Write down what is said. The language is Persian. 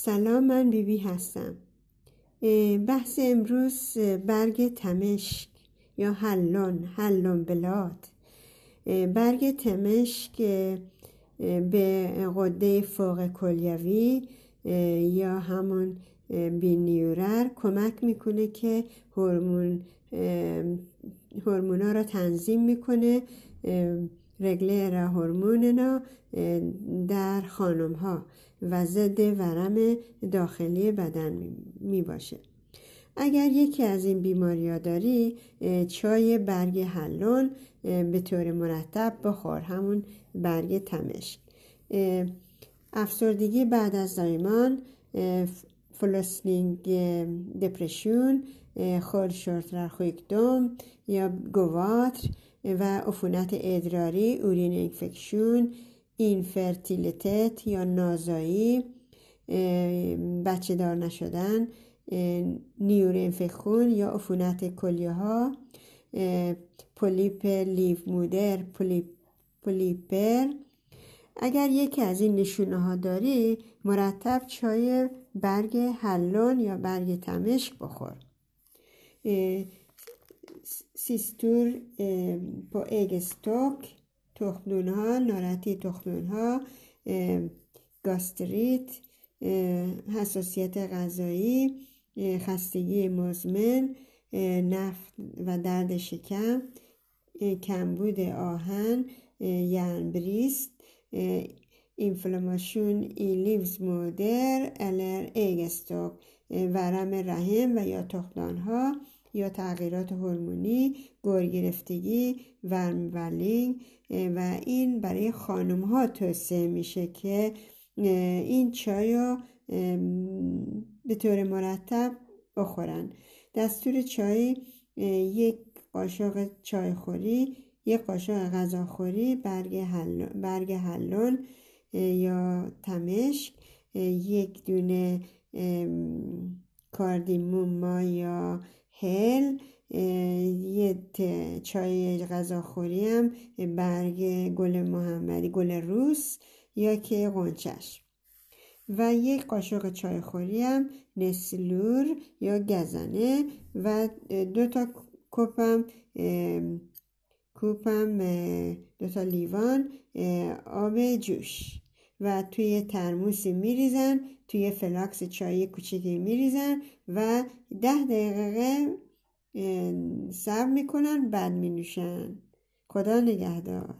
سلام من بیبی بی هستم بحث امروز برگ تمشک یا حلون حلون بلاد. برگ تمشک به قده فوق کلیوی یا همون بینیورر کمک می‌کنه که هورمون هورمونا را تنظیم می‌کنه. رگله را هورمون در خانم ها و ضد ورم داخلی بدن می باشه. اگر یکی از این بیماری داری چای برگ حلون به طور مرتب بخور همون برگ تمشک افسردگی بعد از زایمان فلوسنینگ دپرشون خور شورتر دوم یا گواتر و عفونت ادراری urininfektion infertilitet یا نازایی بچه دار نشدن njurinfektion یا عفونت کلیه ها پولیپ livmoderpolyp polyper. اگر یکی از این نشونه ها داری مرتب چای برگ hallon یا برگ تمشک بخور. سیستور تخمدون ها نارتی تخمدون ها گاستریت حساسیت غذایی خستگی مزمن نفت و درد شکم کمبود آهن یعنی بریست اینفلاماسیون ای لیوز مودر الر ایگستوک ورم رحم و یا تخمدان ها یا تغییرات هورمونی گرگرفتگی ورمولینگ و این برای خانم ها توصیه میشه که این چای رو به طور مرتب بخورن. دستور چای یک قاشق چای خوری یک قاشق غذاخوری برگ, حل... برگ حلون یا تمشک یک دونه کاردیموم یا هل یه چای غذاخوری هم برگ گل محمدی گل روس یا که قنچش و یک قاشق چای خوری هم نسلور یا گزنه و دو تا کپم کوپم دو تا لیوان آب جوش. و توی ترموسی میریزن توی فلاکس چای کوچیکی میریزن و ده دقیقه صبر می‌کنن بعد مینوشن. خدا نگهدار.